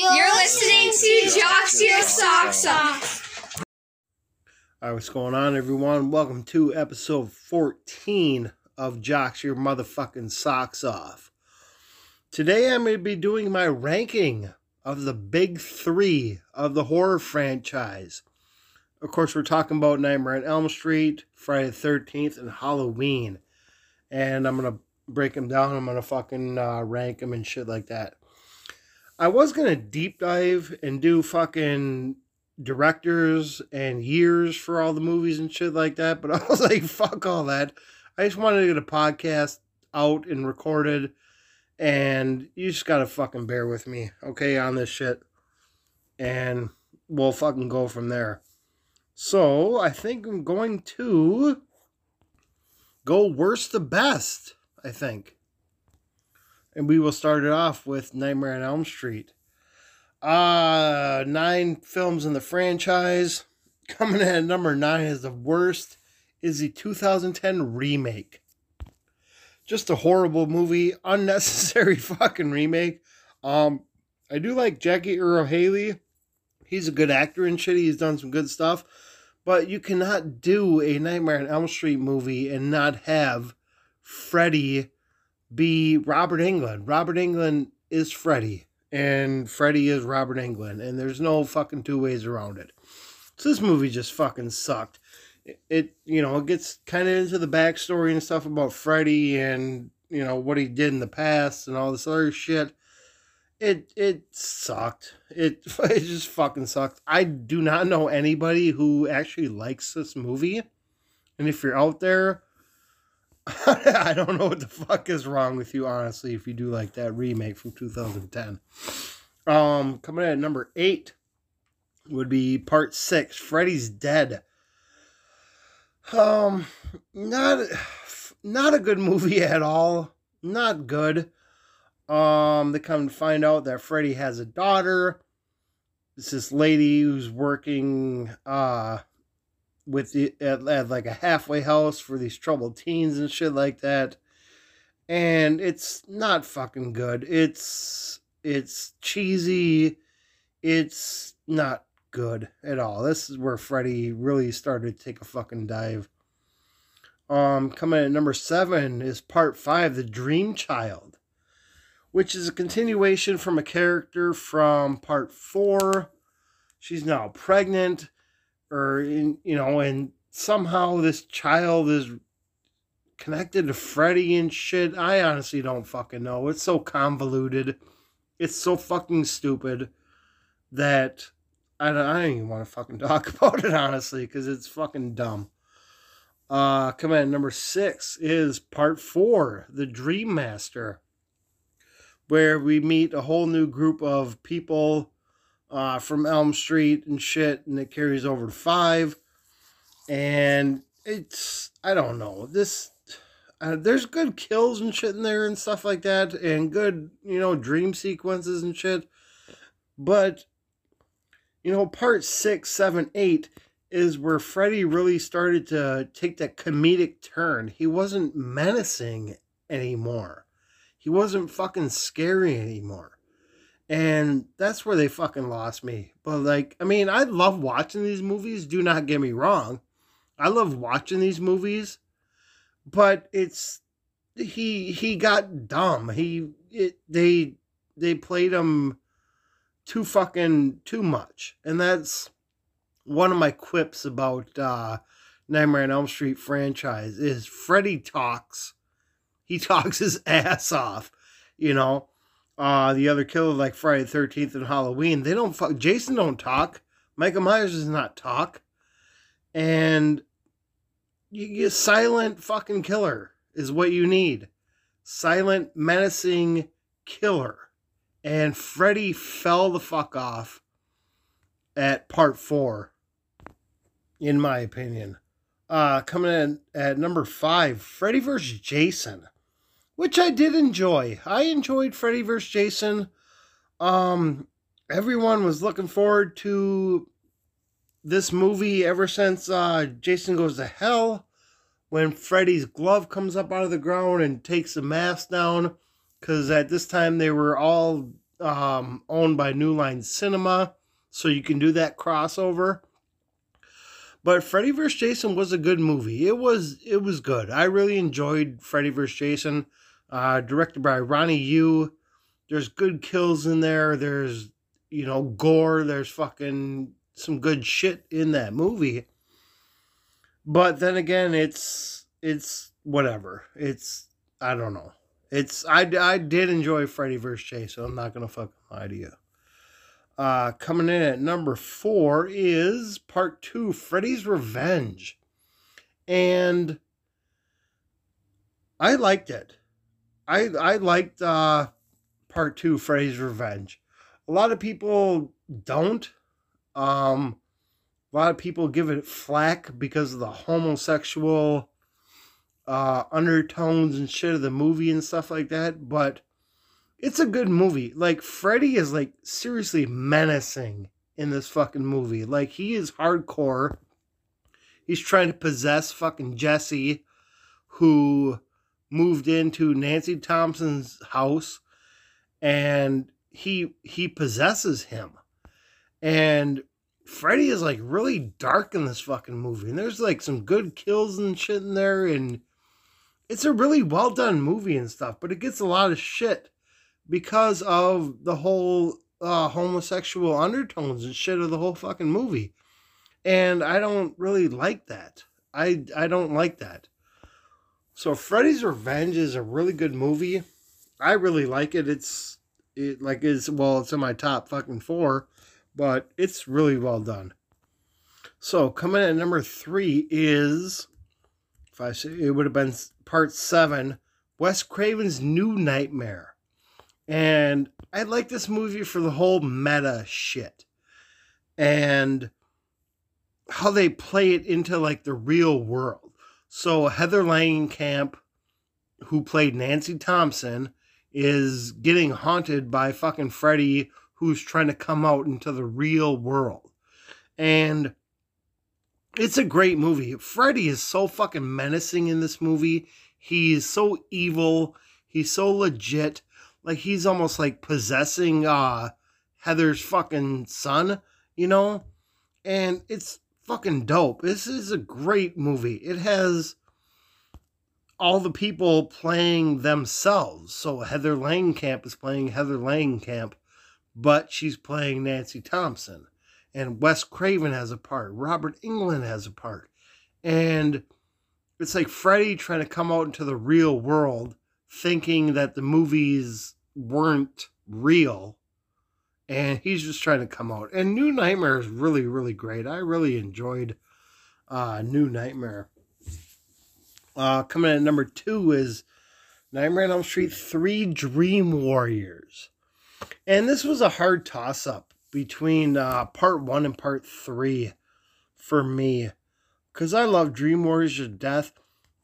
You're listening to Jocks Your Socks Off. All right, what's going on, everyone? Welcome to episode 14 of Jocks Your Motherfucking Socks Off. Today, I'm going to be doing my ranking of the big three of the horror franchise. Of course, we're talking about Nightmare on Elm Street, Friday the 13th, and Halloween. And I'm going to break them down. I'm going to fucking uh, rank them and shit like that. I was to deep dive and do fucking directors and years for all the movies and shit like that, but I was like, fuck all that. I just wanted to get a podcast out and recorded, and you just gotta fucking bear with me, okay, on this shit. And we'll fucking go from there. So, I think I'm going to go worst to best, I think. And we will start it off with Nightmare on Elm Street. Uh, nine films in the franchise. Coming in at number nine is the worst is the 2010 remake. Just a horrible movie, unnecessary fucking remake. Um, I do like Jackie Earle Haley. He's a good actor and shit. He's done some good stuff. But you cannot do a Nightmare on Elm Street movie and not have Freddy be Robert Englund. Robert Englund is Freddy and Freddy is Robert Englund, and there's no fucking two ways around it. So this movie just fucking sucked. It, it you know, it gets kind of into the backstory and stuff about Freddy and you know what he did in the past and all this other shit. It it sucked. It it just fucking sucked. I do not know anybody who actually likes this movie, and if you're out there. I don't know what the fuck is wrong with you, honestly, if you do like that remake from 2010. Um, coming in at number eight would be part six, Freddy's Dead. Um, not not a good movie at all. Not good. Um, they come to find out that Freddy has a daughter. It's this lady who's working uh with the at, at like a halfway house for these troubled teens and shit like that. And it's not fucking good. It's it's cheesy. It's not good at all. This is where Freddy really started to take a fucking dive. Um, coming at number seven is part five, The Dream Child, which is a continuation from a character from part four. She's now pregnant or in, you know, and somehow this child is connected to Freddy and shit. I honestly don't fucking know. It's so convoluted. It's so fucking stupid that I don't, I don't even want to fucking talk about it honestly because it's fucking dumb. Uh, coming at number six is part four, The Dream Master, where we meet a whole new group of people uh, from Elm Street and shit, and it carries over to five. And it's I don't know this. Uh, there's good kills and shit in there and stuff like that, and good you know dream sequences and shit. But you know, part six, seven, eight is where Freddy really started to take that comedic turn. He wasn't menacing anymore. He wasn't fucking scary anymore and that's where they fucking lost me. But like, I mean, I love watching these movies. Do not get me wrong, I love watching these movies, but it's he he got dumb. He it they they played him too fucking too much, and that's one of my quips about uh, Nightmare on Elm Street franchise is Freddy talks. He talks his ass off, you know uh, the other killer like Friday the 13th and Halloween, they don't fuck. Jason don't talk. Michael Myers does not talk. And you get silent fucking killer is what you need. Silent, menacing killer. And Freddy fell the fuck off at part four, in my opinion. Uh, coming in at number five, Freddy versus Jason which I did enjoy. I enjoyed Freddy vs. Jason. Um, everyone was looking forward to this movie ever since uh, Jason Goes to Hell, when Freddy's glove comes up out of the ground and takes the mask down. Because at this time they were all um, owned by New Line Cinema, so you can do that crossover. But Freddy vs. Jason was a good movie. It was it was good. I really enjoyed Freddy vs. Jason, uh, directed by Ronnie Yu. There's good kills in there. There's you know gore. There's fucking some good shit in that movie. But then again, it's it's whatever. It's I don't know. It's I, I did enjoy Freddy vs. Jason. So i'm not gonna fucking lie to you. Uh, coming in at number four is part two, Freddy's Revenge, and I liked it. I I liked uh, part two, Freddy's Revenge. A lot of people don't. Um, a lot of people give it flack because of the homosexual uh, undertones and shit of the movie and stuff like that, but it's a good movie. Like Freddy is like seriously menacing in this fucking movie. Like he is hardcore. He's trying to possess fucking Jesse, who moved into Nancy Thompson's house, and he he possesses him. And Freddy is like really dark in this fucking movie. And there's like some good kills and shit in there and it's a really well done movie and stuff, but it gets a lot of shit because of the whole uh, homosexual undertones and shit of the whole fucking movie. And I don't really like that. I I don't like that. So Freddy's Revenge is a really good movie. I really like it. It's it like is well, it's in my top fucking four, but it's really well done. So coming at number three is if I say it would have been part seven, Wes Craven's New Nightmare. And I like this movie for the whole meta shit. And how they play it into like the real world. So Heather Langenkamp, who played Nancy Thompson, is getting haunted by fucking Freddy, who's trying to come out into the real world. And it's a great movie. Freddy is so fucking menacing in this movie. He's so evil. He's so legit. Like he's almost like possessing uh Heather's fucking son, you know? And it's fucking dope. This is a great movie. It has all the people playing themselves. So Heather Langenkamp is playing Heather Langenkamp, but she's playing Nancy Thompson and Wes Craven has a part. Robert Englund has a part. And it's like Freddy trying to come out into the real world thinking that the movies weren't real. And he's just trying to come out. And New Nightmare is really, really great. I really enjoyed uh, New Nightmare. Uh, coming in at number two is Nightmare on Elm Street 3 Dream Warriors. And this was a hard toss up between uh, part one and part three for me. Because I love Dream Warriors to death.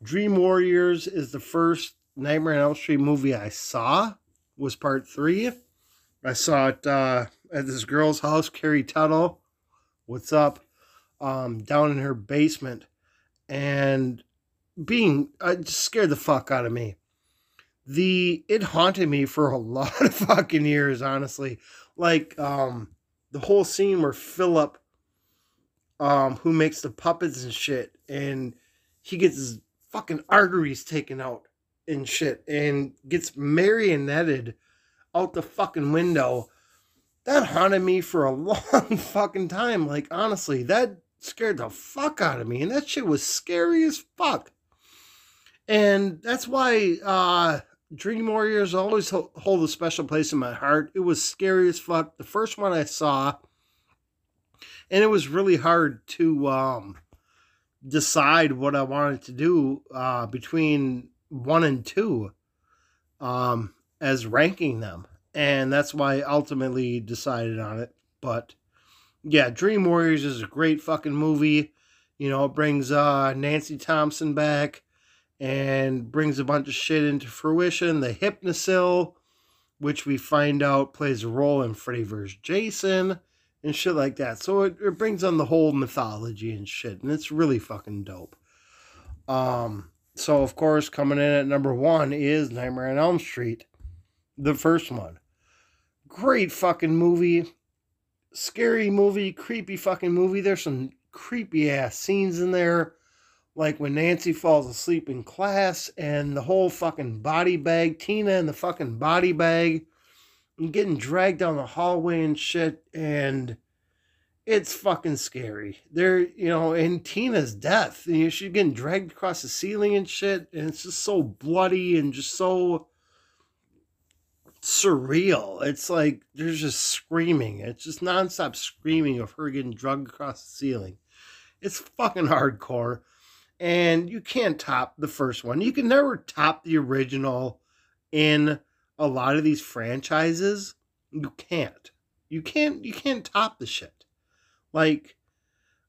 Dream Warriors is the first Nightmare on Elm Street movie I saw, was part three. I saw it uh, at this girl's house, Carrie Tuttle. What's up? Um, down in her basement. And being, uh, just scared the fuck out of me. The, it haunted me for a lot of fucking years, honestly. Like, um, the whole scene where Philip, um, who makes the puppets and shit, and he gets his fucking arteries taken out and shit, and gets marionetted out the fucking window. That haunted me for a long fucking time. Like, honestly, that scared the fuck out of me. And that shit was scary as fuck. And that's why uh, Dream Warriors always hold a special place in my heart. It was scary as fuck. The first one I saw, and it was really hard to um, decide what I wanted to do uh, between one and two um, as ranking them. And that's why I ultimately decided on it. But yeah, Dream Warriors is a great fucking movie. You know, it brings uh, Nancy Thompson back and brings a bunch of shit into fruition. The Hypnocil, which we find out plays a role in Freddy vs. Jason and shit like that. So it, it brings on the whole mythology and shit, and it's really fucking dope. Um, so of course, coming in at number one is Nightmare on Elm Street, the first one. great fucking movie. Scary movie, creepy fucking movie. There's some creepy ass scenes in there. Like when Nancy falls asleep in class and the whole fucking body bag, Tina and the fucking body bag, and getting dragged down the hallway and shit. And it's fucking scary. There, you know, and Tina's death, you know, she's getting dragged across the ceiling and shit. And it's just so bloody and just so surreal. It's like there's just screaming. It's just nonstop screaming of her getting drugged across the ceiling. It's fucking hardcore. And you can't top the first one. You can never top the original in a lot of these franchises. You can't. You can't you can't top the shit. Like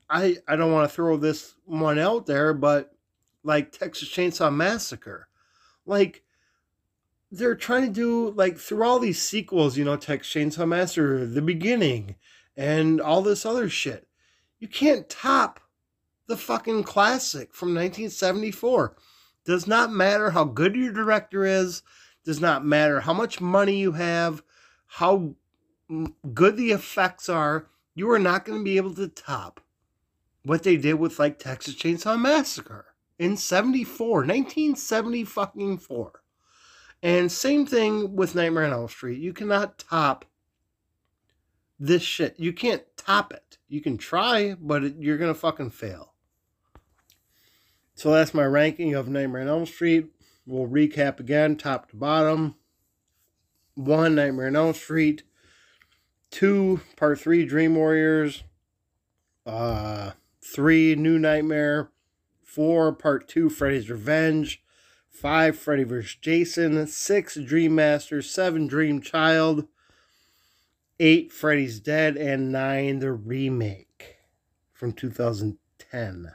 I I don't want to throw this one out there, but like Texas Chainsaw Massacre. Like they're trying to do like through all these sequels, you know, Texas Chainsaw Massacre, the beginning, and all this other shit. You can't top the fucking classic from 1974. Does not matter how good your director is, does not matter how much money you have, how good the effects are, you are not going to be able to top what they did with like Texas Chainsaw Massacre in 74, 1970 fucking 4. And same thing with Nightmare on Elm Street. You cannot top this shit. You can't top it. You can try, but it, you're going to fucking fail. So that's my ranking of Nightmare on Elm Street. We'll recap again, top to bottom. One, Nightmare on Elm Street. Two, Part Three, Dream Warriors. Uh, three, New Nightmare. Four, Part Two, Freddy's Revenge. Five, Freddy vs. Jason. Six, Dream Master. Seven, Dream Child. Eight, Freddy's Dead. And nine, the remake from 2010.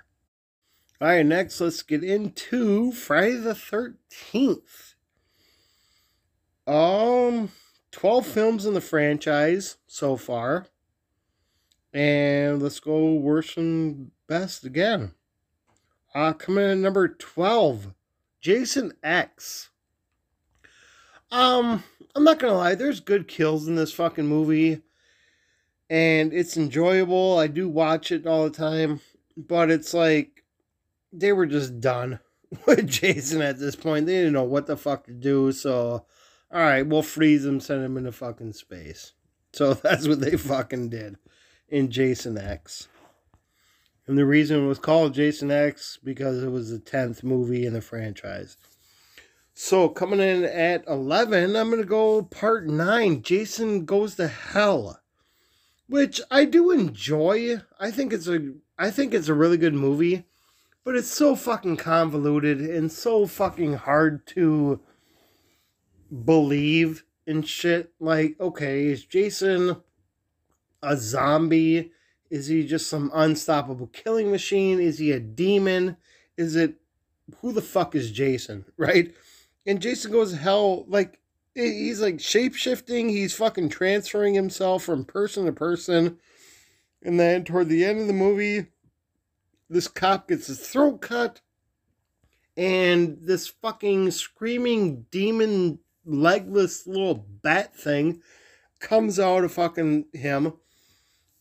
All right, next let's get into Friday the 13th. Um 12 films in the franchise so far. And let's go worst and best again. Uh coming in number 12, Jason X. Um, I'm not gonna lie, there's good kills in this fucking movie. And it's enjoyable. I do watch it all the time. But it's like they were just done with Jason at this point. They didn't know what the fuck to do. So, all right, we'll freeze him, send him into fucking space. So that's what they fucking did in Jason X. And the reason it was called Jason X because it was the 10th movie in the franchise. So coming in at 11, I'm going to go part 9, Jason Goes to Hell. Which I do enjoy. I think it's a I think it's a really good movie but it's so fucking convoluted and so fucking hard to believe in shit. Like, okay, is Jason a zombie? Is he just some unstoppable killing machine? Is he a demon? Is it who the fuck is Jason, right? And Jason goes hell like he's like shape shifting, he's fucking transferring himself from person to person. And then toward the end of the movie, this cop gets his throat cut, and this fucking screaming demon legless little bat thing comes out of fucking him,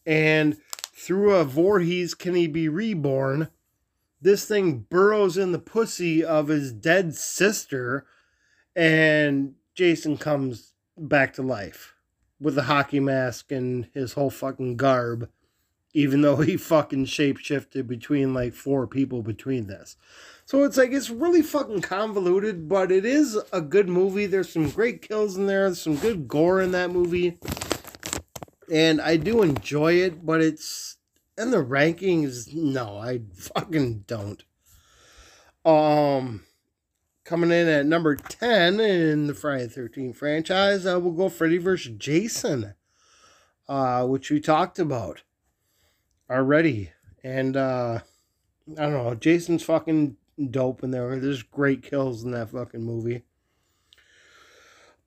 and through a Voorhees can he be reborn? This thing burrows in the pussy of his dead sister, and Jason comes back to life with a hockey mask and his whole fucking garb even though he fucking shapeshifted between like four people between this. So it's like it's really fucking convoluted, but it is a good movie. There's some great kills in there, some good gore in that movie. And I do enjoy it, but it's and the rankings, no, I fucking don't. Um coming in at number 10 in the Friday 13th franchise, I will go Freddy vs. Jason. Uh, which we talked about already. And uh I don't know, Jason's fucking dope in there. There's great kills in that fucking movie.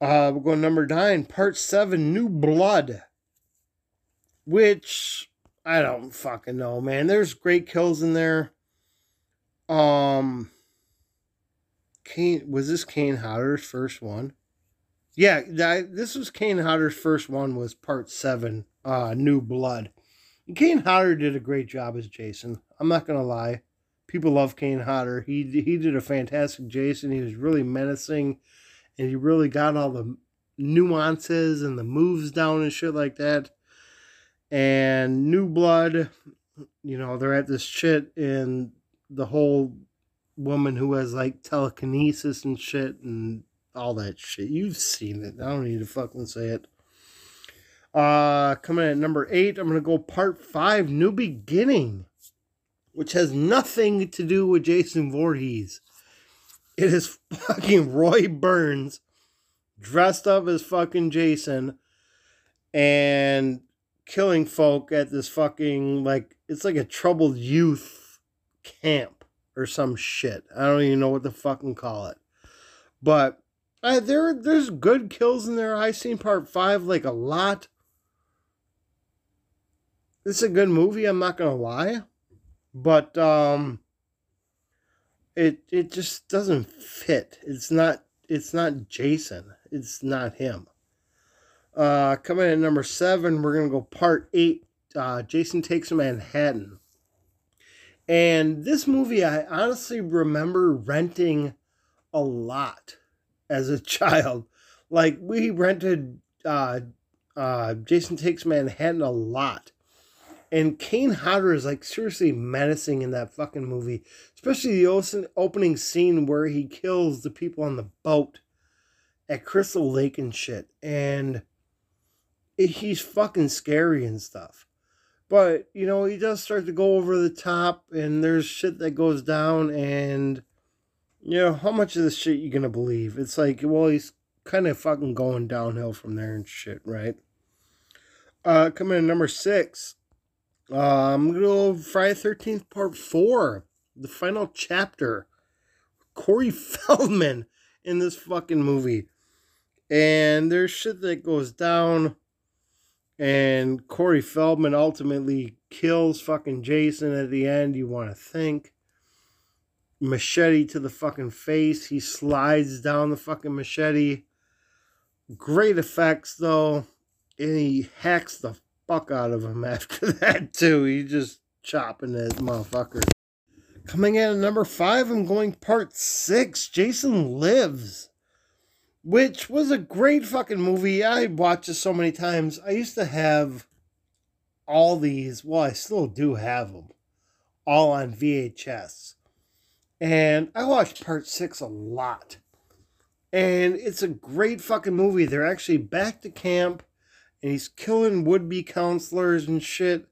Uh we're going number nine, part seven, New Blood. Which I don't fucking know, man. There's great kills in there. Um Kane was this Kane Hodder's first one? Yeah, that, this was Kane Hodder's first one. Was part seven, uh, New Blood. And Kane Hodder did a great job as Jason. I'm not gonna lie. People love Kane Hodder. He he did a fantastic Jason. He was really menacing, and he really got all the nuances and the moves down and shit like that. And New Blood, you know, they're at this shit, and the whole woman who has like telekinesis and shit and all that shit. You've seen it. I don't need to fucking say it. Uh coming at number eight, I'm gonna go part five, New Beginning, which has nothing to do with Jason Voorhees. It is fucking Roy Burns dressed up as fucking Jason and killing folk at this fucking like it's like a troubled youth camp or some shit. I don't even know what to fucking call it. But uh, there there's good kills in there. I seen part five like a lot. It's a good movie, I'm not gonna lie. But um it it just doesn't fit. It's not it's not Jason. It's not him. Uh, coming in at number seven, we're gonna go part eight. Uh, Jason takes Manhattan. And this movie, I honestly remember renting a lot as a child. Like we rented uh, uh, Jason Takes Manhattan a lot. And Kane Hodder is like seriously menacing in that fucking movie, especially the opening scene where he kills the people on the boat at Crystal Lake and shit. And he's fucking scary and stuff. But, you know, he does start to go over the top and there's shit that goes down and you know, how much of this shit you gonna believe? It's like, well, he's kind of fucking going downhill from there and shit, right? Uh coming in number six. Uh, gonna go Friday thirteenth part four. The final chapter. Corey Feldman in this fucking movie. And there's shit that goes down. And Corey Feldman ultimately kills fucking Jason at the end, you want to think. Machete to the fucking face. He slides down the fucking machete. Great effects, though. And he hacks the fuck out of him after that, too. He's just chopping that motherfucker. Coming in at number five, I'm going part six Jason Lives which was a great fucking movie. I watched it so many times. I used to have all these, well, I still do have them, all on VHS. And I watched part six a lot. And it's a great fucking movie. They're actually back to camp and he's killing would be counselors and shit.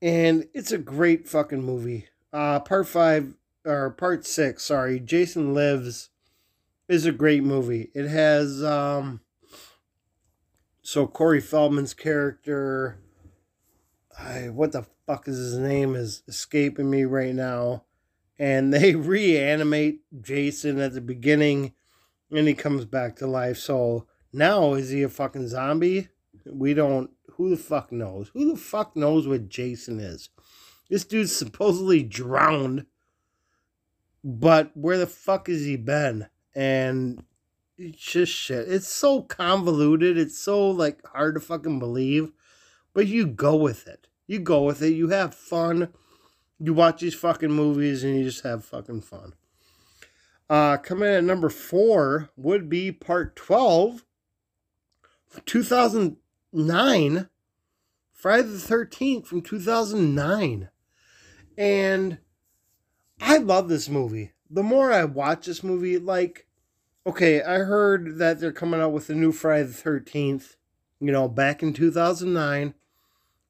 And it's a great fucking movie. Uh, part five, or part six, sorry, Jason Lives is a great movie. It has um so Corey Feldman's character I what the fuck is his name is escaping me right now. And they reanimate Jason at the beginning and he comes back to life. So now is he a fucking zombie? We don't who the fuck knows? Who the fuck knows what Jason is? This dude's supposedly drowned. But where the fuck has he been? And it's just shit. It's so convoluted. It's so like hard to fucking believe, but you go with it. You go with it. You have fun. You watch these fucking movies and you just have fucking fun. Uh, coming in at number four would be part 12, 2009, Friday the 13th from 2009. And I love this movie the more I watch this movie, like, okay, I heard that they're coming out with a new Friday the 13th, you know, back in 2009.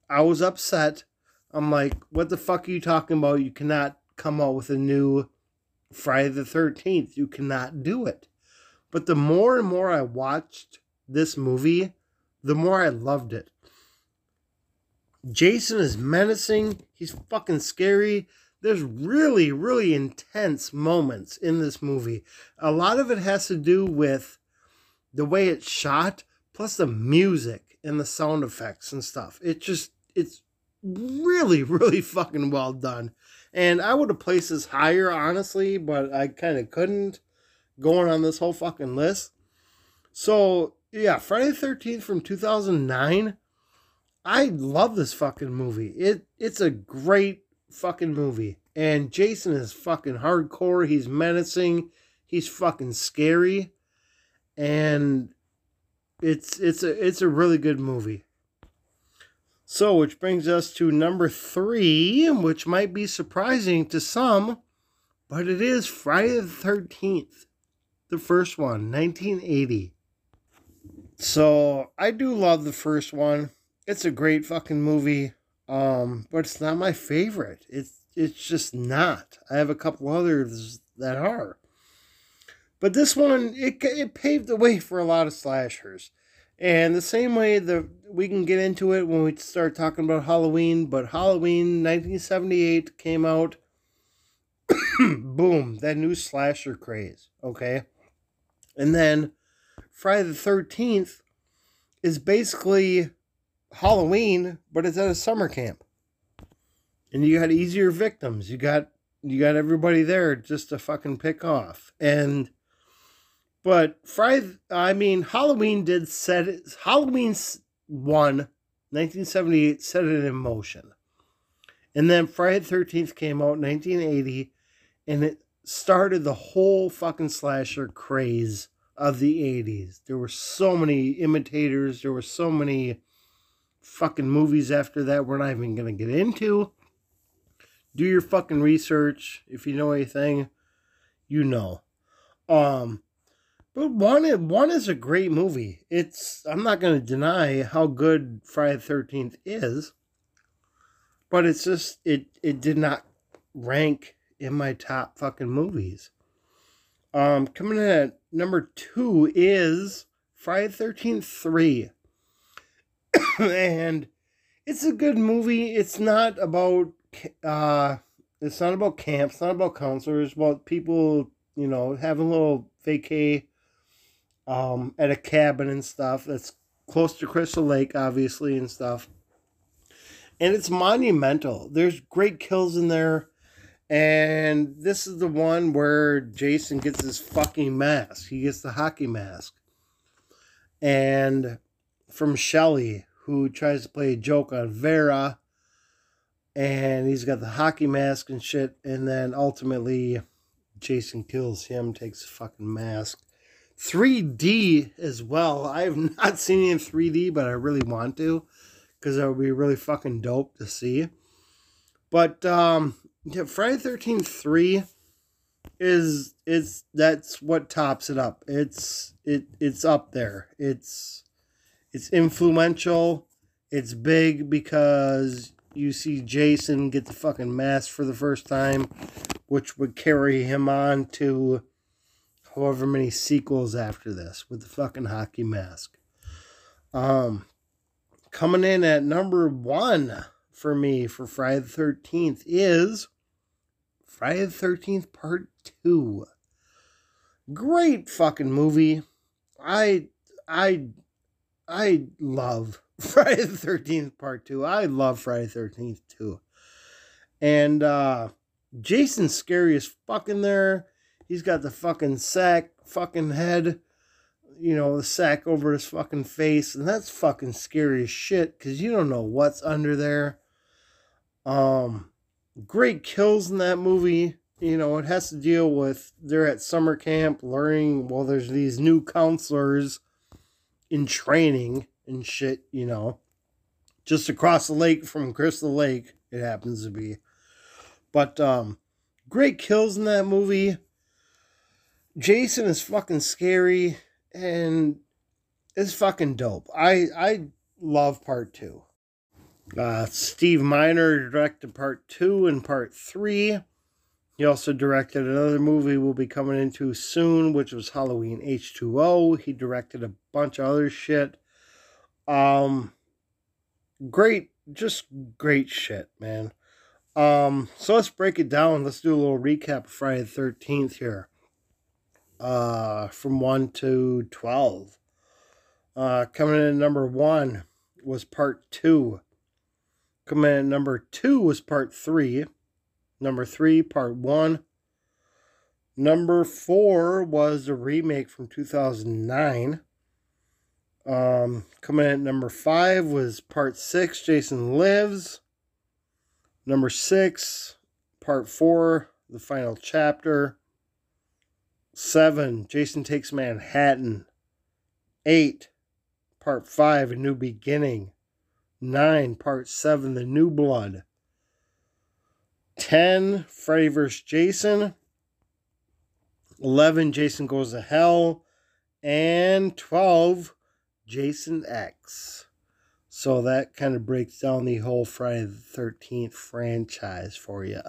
I was upset. I'm like, what the fuck are you talking about? You cannot come out with a new Friday the 13th. You cannot do it. But the more and more I watched this movie, the more I loved it. Jason is menacing. He's fucking scary there's really, really intense moments in this movie. A lot of it has to do with the way it's shot, plus the music and the sound effects and stuff. It just, it's really, really fucking well done. And I would have placed this higher, honestly, but I kind of couldn't going on this whole fucking list. So yeah, Friday the Thirteenth from two thousand nine. I love this fucking movie. It it's a great fucking movie. And Jason is fucking hardcore. He's menacing. He's fucking scary. And it's it's a it's a really good movie. So, which brings us to number three, which might be surprising to some, but it is Friday the 13th, the first one, 1980. So, I do love the first one. It's a great fucking movie, um, but it's not my favorite. It's it's just not. I have a couple others that are. But this one, it, it paved the way for a lot of slashers. And the same way that we can get into it when we start talking about Halloween, but Halloween 1978 came out. Boom, that new slasher craze, okay? And then Friday the 13th is basically Halloween, but it's at a summer camp. And you got easier victims. You got you got everybody there just to fucking pick off. And but Friday, I mean, Halloween did set it. Halloween one, 1978, set it in motion. And then Friday the 13th came out in 1980, and it started the whole fucking slasher craze of the 80s. There were so many imitators, there were so many fucking movies after that we're not even going to get into. Do your fucking research. If you know anything, you know. Um, but one, one is a great movie. It's I'm not going to deny how good Friday the Thirteenth is, but it's just it it did not rank in my top fucking movies. Um, coming in at number two is Friday the Thirteenth Three, and it's a good movie. It's not about uh, it's not about camps. It's not about counselors. It's About people, you know, having a little vacay um, at a cabin and stuff that's close to Crystal Lake, obviously, and stuff. And it's monumental. There's great kills in there. And this is the one where Jason gets his fucking mask. He gets the hockey mask. And from Shelly, who tries to play a joke on Vera. And he's got the hockey mask and shit. And then ultimately, Jason kills him, takes the fucking mask. 3D as well. I have not seen it in 3D, but I really want to because that would be really fucking dope to see. But um, yeah, Friday Thirteenth 3 is it's that's what tops it up. It's it it's up there. It's it's influential. It's big because you see Jason get the fucking mask for the first time, which would carry him on to however many sequels after this with the fucking hockey mask. Um, coming in at number one for me for Friday the 13th is Friday the 13th Part 2. Great fucking movie. I, I, I love Friday the 13th Part 2. I love Friday the 13th too. And, uh, Jason's scary as fucking there. He's got the fucking sack fucking head, you know, the sack over his fucking face, and that's fucking scary as shit because you don't know what's under there. Um, great kills in that movie. You know, it has to deal with they're at summer camp learning. Well, there's these new counselors in training and shit. You know, just across the lake from Crystal Lake, it happens to be. But um, great kills in that movie. Jason is fucking scary and it's fucking dope. I I love part two. Uh, Steve Miner directed part two and part three. He also directed another movie we'll be coming into soon, which was Halloween H2O. He directed a bunch of other shit. Um, great, just great shit, man. Um, so let's break it down. Let's do a little recap of Friday the 13th here uh, from 1 to 12. Uh, coming in at number 1 was part 2. Coming in at number 2 was part 3. Number 3, part 1. Number 4 was a remake from 2009. Um, coming in at number five was part six, Jason Lives. Number six, part four, the final chapter. Seven, Jason Takes Manhattan. Eight, part five, A New Beginning. Nine, part seven, The New Blood. 10, Freddy vs. Jason. 11, Jason Goes to Hell. And 12, Jason X. So that kind of breaks down the whole Friday the 13th franchise for you.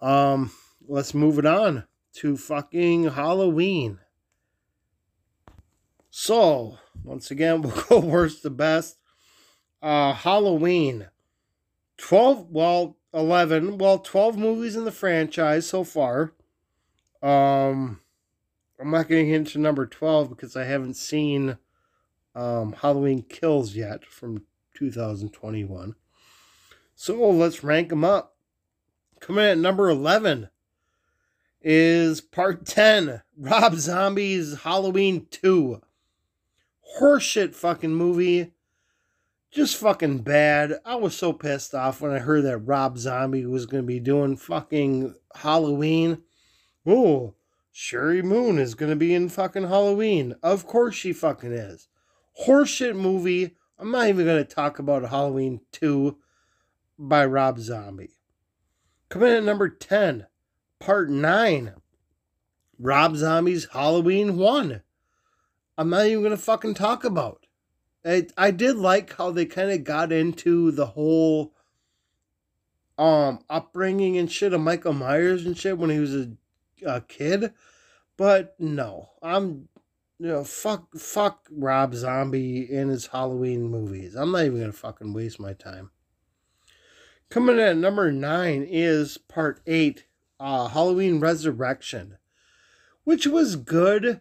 Um, let's move it on to fucking Halloween. So, once again, we'll go worst to best. Uh, Halloween. 12, well, 11, well, 12 movies in the franchise so far. Um, I'm not going to number 12 because I haven't seen um, Halloween Kills yet from 2021. So let's rank them up. Coming at number 11 is part 10 Rob Zombie's Halloween 2. Horseshit fucking movie just fucking bad. I was so pissed off when I heard that Rob Zombie was going to be doing fucking Halloween. Oh, Sheri Moon is going to be in fucking Halloween. Of course she fucking is. Horseshit movie. I'm not even going to talk about Halloween 2 by Rob Zombie. Coming in at number 10, part 9. Rob Zombie's Halloween 1. I'm not even going to fucking talk about. I, I did like how they kind of got into the whole um upbringing and shit of Michael Myers and shit when he was a, a kid, but no, I'm you know fuck fuck Rob Zombie in his Halloween movies. I'm not even gonna fucking waste my time. Coming in at number nine is part eight, uh, Halloween Resurrection, which was good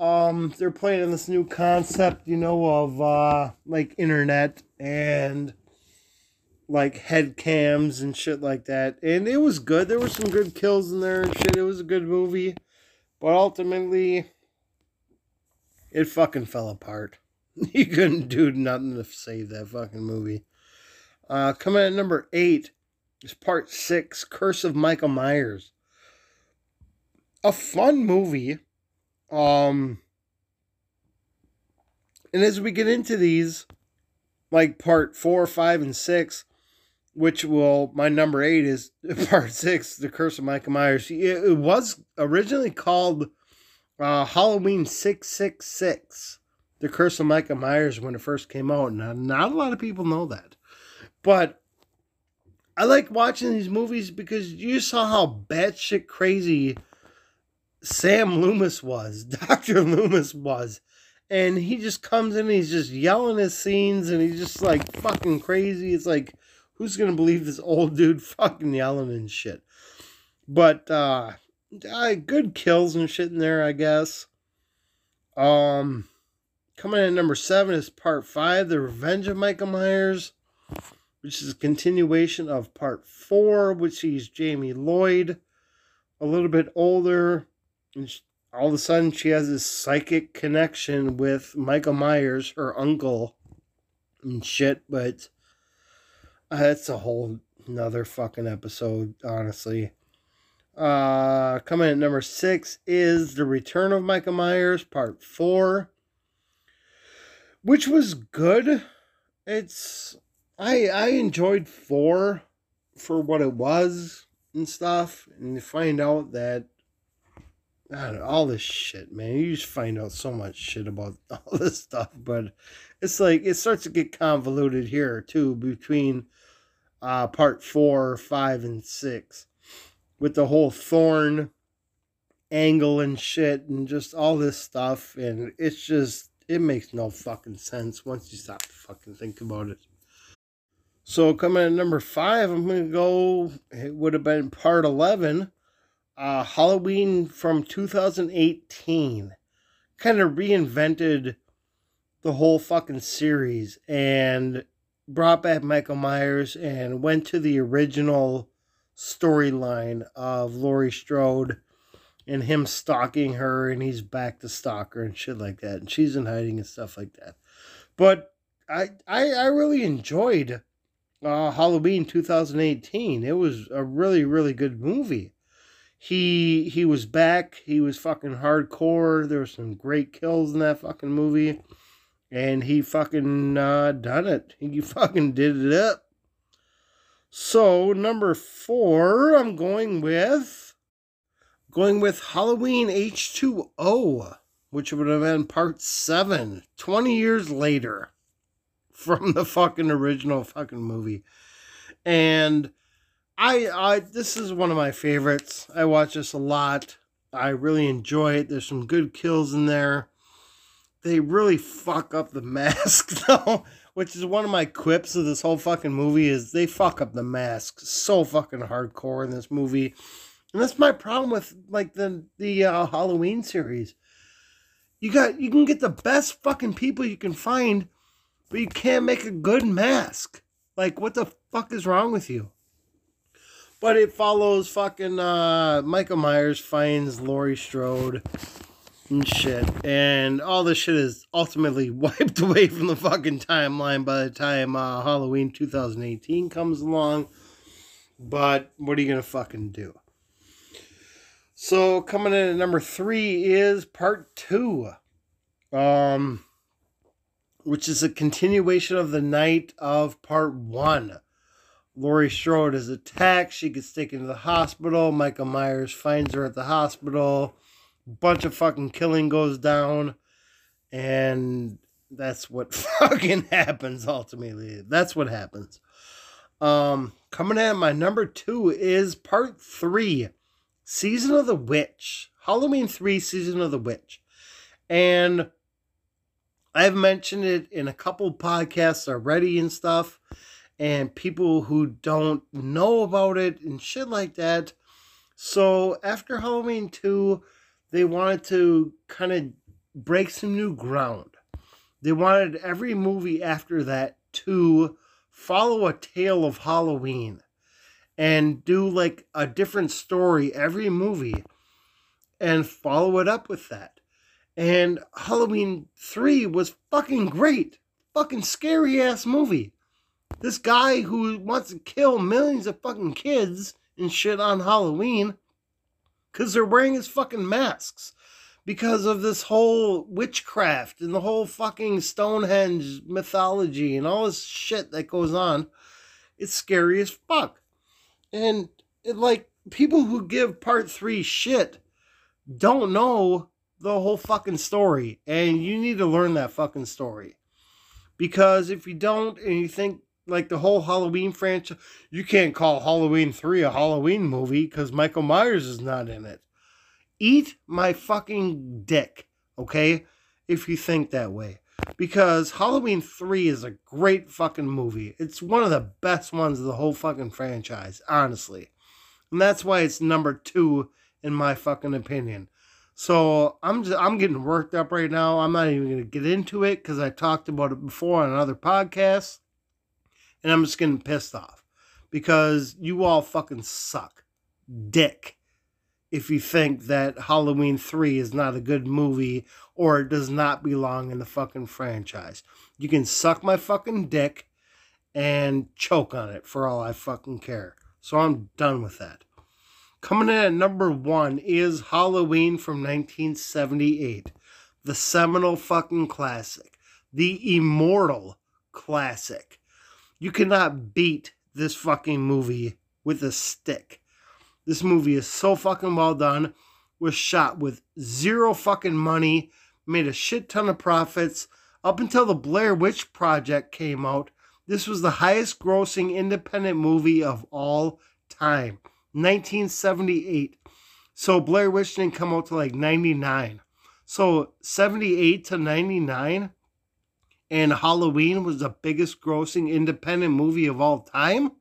um they're playing on this new concept you know of uh like internet and like head cams and shit like that. And it was good. There were some good kills in there and shit. It was a good movie. But ultimately it fucking fell apart. You couldn't do nothing to save that fucking movie. Uh coming at number eight is part six curse of michael myers. A fun movie um, and as we get into these, like part four, five, and six, which will my number eight is part six, The Curse of Michael Myers. It, was originally called uh, Halloween six six six, The Curse of Michael Myers when it first came out. Now, not a lot of people know that, but I like watching these movies because you saw how batshit crazy Sam Loomis was, Dr. Loomis was. And he just comes in and he's just yelling his scenes and he's just like fucking crazy. It's like, who's gonna believe this old dude fucking yelling and shit? But uh, good kills and shit in there, I guess. Um coming in at number seven is part five, The Revenge of Michael Myers, which is a continuation of part four, which sees Jamie Lloyd a little bit older she, all of a sudden she has this psychic connection with Michael Myers, her uncle, and shit. But uh, that's a whole another fucking episode, honestly. Uh, coming at number six is The Return of Michael Myers, part four, which was good. It's I I enjoyed four for what it was and stuff, and you find out that all this shit, man. You just find out so much shit about all this stuff, but it's like it starts to get convoluted here too between uh part four, five, and six. With the whole thorn angle and shit and just all this stuff and it's just it makes no fucking sense once you stop to fucking think about it. So coming at number five, I'm gonna go it would have been part eleven uh, Halloween from 2018 kind of reinvented the whole fucking series and brought back Michael Myers and went to the original storyline of Laurie Strode and him stalking her and he's back to stalk her and shit like that. And she's in hiding and stuff like that. But i i, I really enjoyed uh, halloween 2018 it was a really really good movie he he was back. He was fucking hardcore. There were some great kills in that fucking movie. And he fucking uh, done it. He fucking did it up. So number four i'm going with Going with Halloween H2O, which would have been part seven, 20 years later from the fucking original fucking movie. And I, I, this is one of my favorites. I watch this a lot. I really enjoy it. There's some good kills in there. They really fuck up the mask though, which is one of my quips of this whole fucking movie is they fuck up the mask so fucking hardcore in this movie. And that's my problem with like the the uh, Halloween series. You got you can get the best fucking people you can find, but you can't make a good mask. Like what the fuck is wrong with you? But it follows fucking uh, Michael Myers finds Laurie Strode and shit, and all this shit is ultimately wiped away from the fucking timeline by the time uh, Halloween 2018 comes along. But what are you gonna fucking do? So coming in at number three is part two, um, which is a continuation of the night of part one. Laurie Strode is attacked. She gets taken to the hospital. Michael Myers finds her at the hospital. Bunch of fucking killing goes down, and that's what fucking happens ultimately. That's what happens. Um, coming in at my number two is part three Season of the Witch, Halloween 3 Season of the Witch. And I've mentioned it in a couple podcasts already and stuff. And people who don't know about it and shit like that. So after Halloween 2, they wanted to kind of break some new ground. They wanted every movie after that to follow a tale of Halloween and do like a different story every movie and follow it up with that. And Halloween 3 was fucking great. Fucking scary ass movie. This guy who wants to kill millions of fucking kids and shit on Halloween because they're wearing his fucking masks because of this whole witchcraft and the whole fucking Stonehenge mythology and all this shit that goes on. It's scary as fuck. And it, like people who give part three shit don't know the whole fucking story. And you need to learn that fucking story. Because if you don't and you think like the whole Halloween franchise, you can't call Halloween 3 a Halloween movie because Michael Myers is not in it. Eat my fucking dick, okay? If you think that way because Halloween 3 is a great fucking movie. It's one of the best ones of the whole fucking franchise, honestly. And that's why it's number 2 in my fucking opinion. So, I'm just I'm getting worked up right now. I'm not even to get into it cuz I talked about it before on another podcast. And I'm just getting pissed off because you all fucking suck. Dick if you think that Halloween 3 is not a good movie or it does not belong in the fucking franchise. You can suck my fucking dick and choke on it for all I fucking care. So I'm done with that. Coming in at number one is Halloween from 1978. The seminal fucking classic. The immortal classic. You cannot beat this fucking movie with a stick. This movie is so fucking well done. Was shot with zero fucking money, made a shit ton of profits. Up until the Blair Witch Project came out, this was the highest grossing independent movie of all time. 1978. So Blair Witch didn't come out to like 99. So 78 to 99 and Halloween was the biggest grossing independent movie of all time?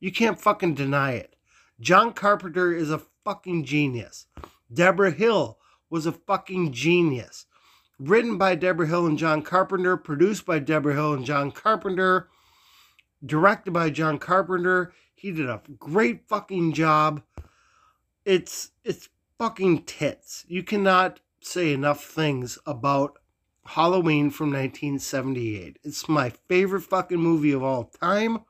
You can't fucking deny it. John Carpenter is a fucking genius. Debra Hill was a fucking genius. Written by Debra Hill and John Carpenter, produced by Debra Hill and John Carpenter, directed by John Carpenter. He did a great fucking job. It's it's fucking tits. You cannot say enough things about Halloween from 1978. It's my favorite fucking movie of all time.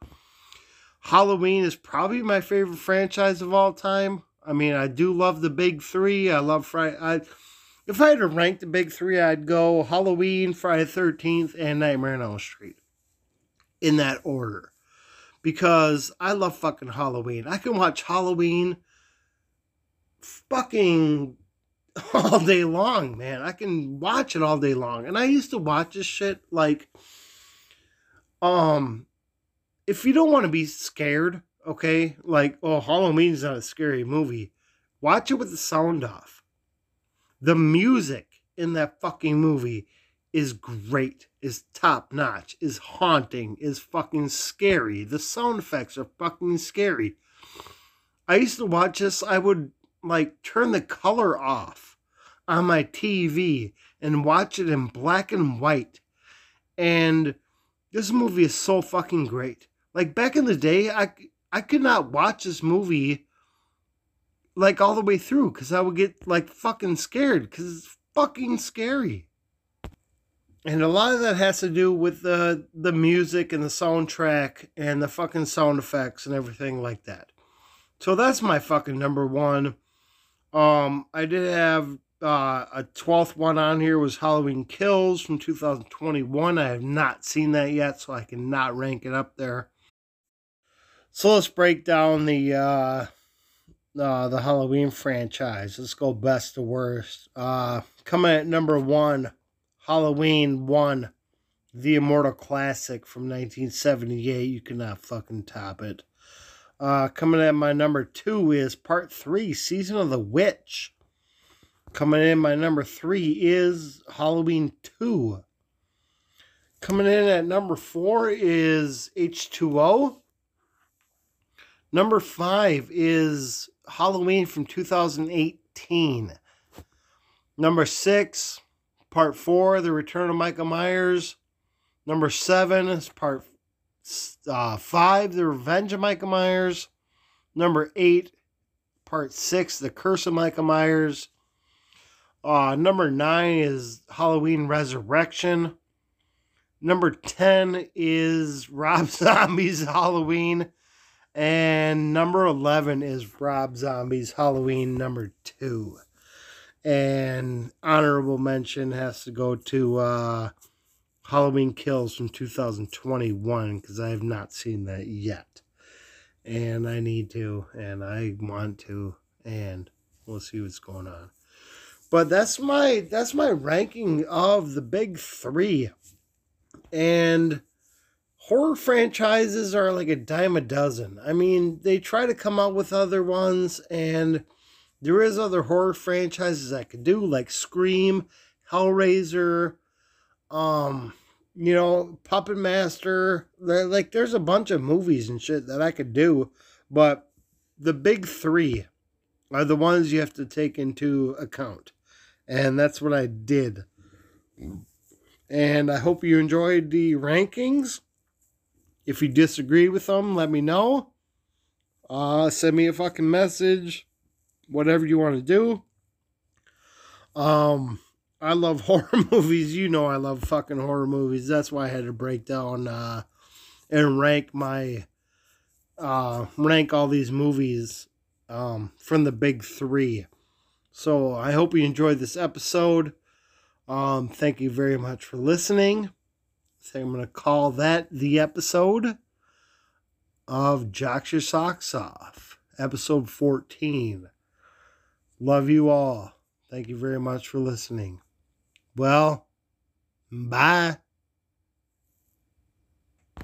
Halloween is probably my favorite franchise of all time. I mean, I do love the big three. I love Friday. I, if I had to rank the big three, I'd go Halloween, Friday Thirteenth, and Nightmare on Elm Street, in that order, because I love fucking Halloween. I can watch Halloween, fucking all day long, man. I can watch it all day long. And I used to watch this shit like um if you don't want to be scared, okay? Like, oh, Halloween's not a scary movie. Watch it with the sound off. The music in that fucking movie is great, is top notch, is haunting, is fucking scary. The sound effects are fucking scary. I used to watch this, I would like turn the color off on my TV and watch it in black and white. And this movie is so fucking great. Like back in the day, I I could not watch this movie like all the way through because I would get like fucking scared because it's fucking scary. And a lot of that has to do with the the music and the soundtrack and the fucking sound effects and everything like that. So that's my fucking number one. Um, I did have uh, a 12th one on here was Halloween Kills from 2021. I have not seen that yet, so I cannot rank it up there. So let's break down the uh, uh, the Halloween franchise. Let's go best to worst. Uh, coming at number one, Halloween one, the Immortal Classic from 1978. You cannot fucking top it. Uh, coming at my number two is part three, Season of the Witch. Coming in my number three is Halloween 2. Coming in at number four is H2O. Number five is Halloween from 2018. Number six, part four, The Return of Michael Myers. Number seven is part uh, five, The Revenge of Michael Myers. Number eight, part six, The Curse of Michael Myers. Uh, number nine is Halloween Resurrection. Number 10 is Rob Zombie's Halloween. And number 11 is Rob Zombie's Halloween number 2. And honorable mention has to go to uh, Halloween Kills from 2021 because I have not seen that yet. And I need to, and I want to, and we'll see what's going on. But that's my that's my ranking of the big three. And horror franchises are like a dime a dozen. I mean, they try to come out with other ones, and there is other horror franchises I could do, like Scream, Hellraiser, um, you know, Puppet Master. Like, there's a bunch of movies and shit that I could do, but the big three are the ones you have to take into account. And that's what I did. And I hope you enjoyed the rankings. If you disagree with them, let me know. Uh, send me a fucking message. Whatever you want to do. Um, I love horror movies. You know I love fucking horror movies. That's why I had to break down uh, and rank my uh, rank all these movies um, from the big three. So I hope you enjoyed this episode. Um, thank you very much for listening. So I'm going to call that the episode of Jocks Your Socks Off, episode 14. Love you all. Thank you very much for listening. Well, bye.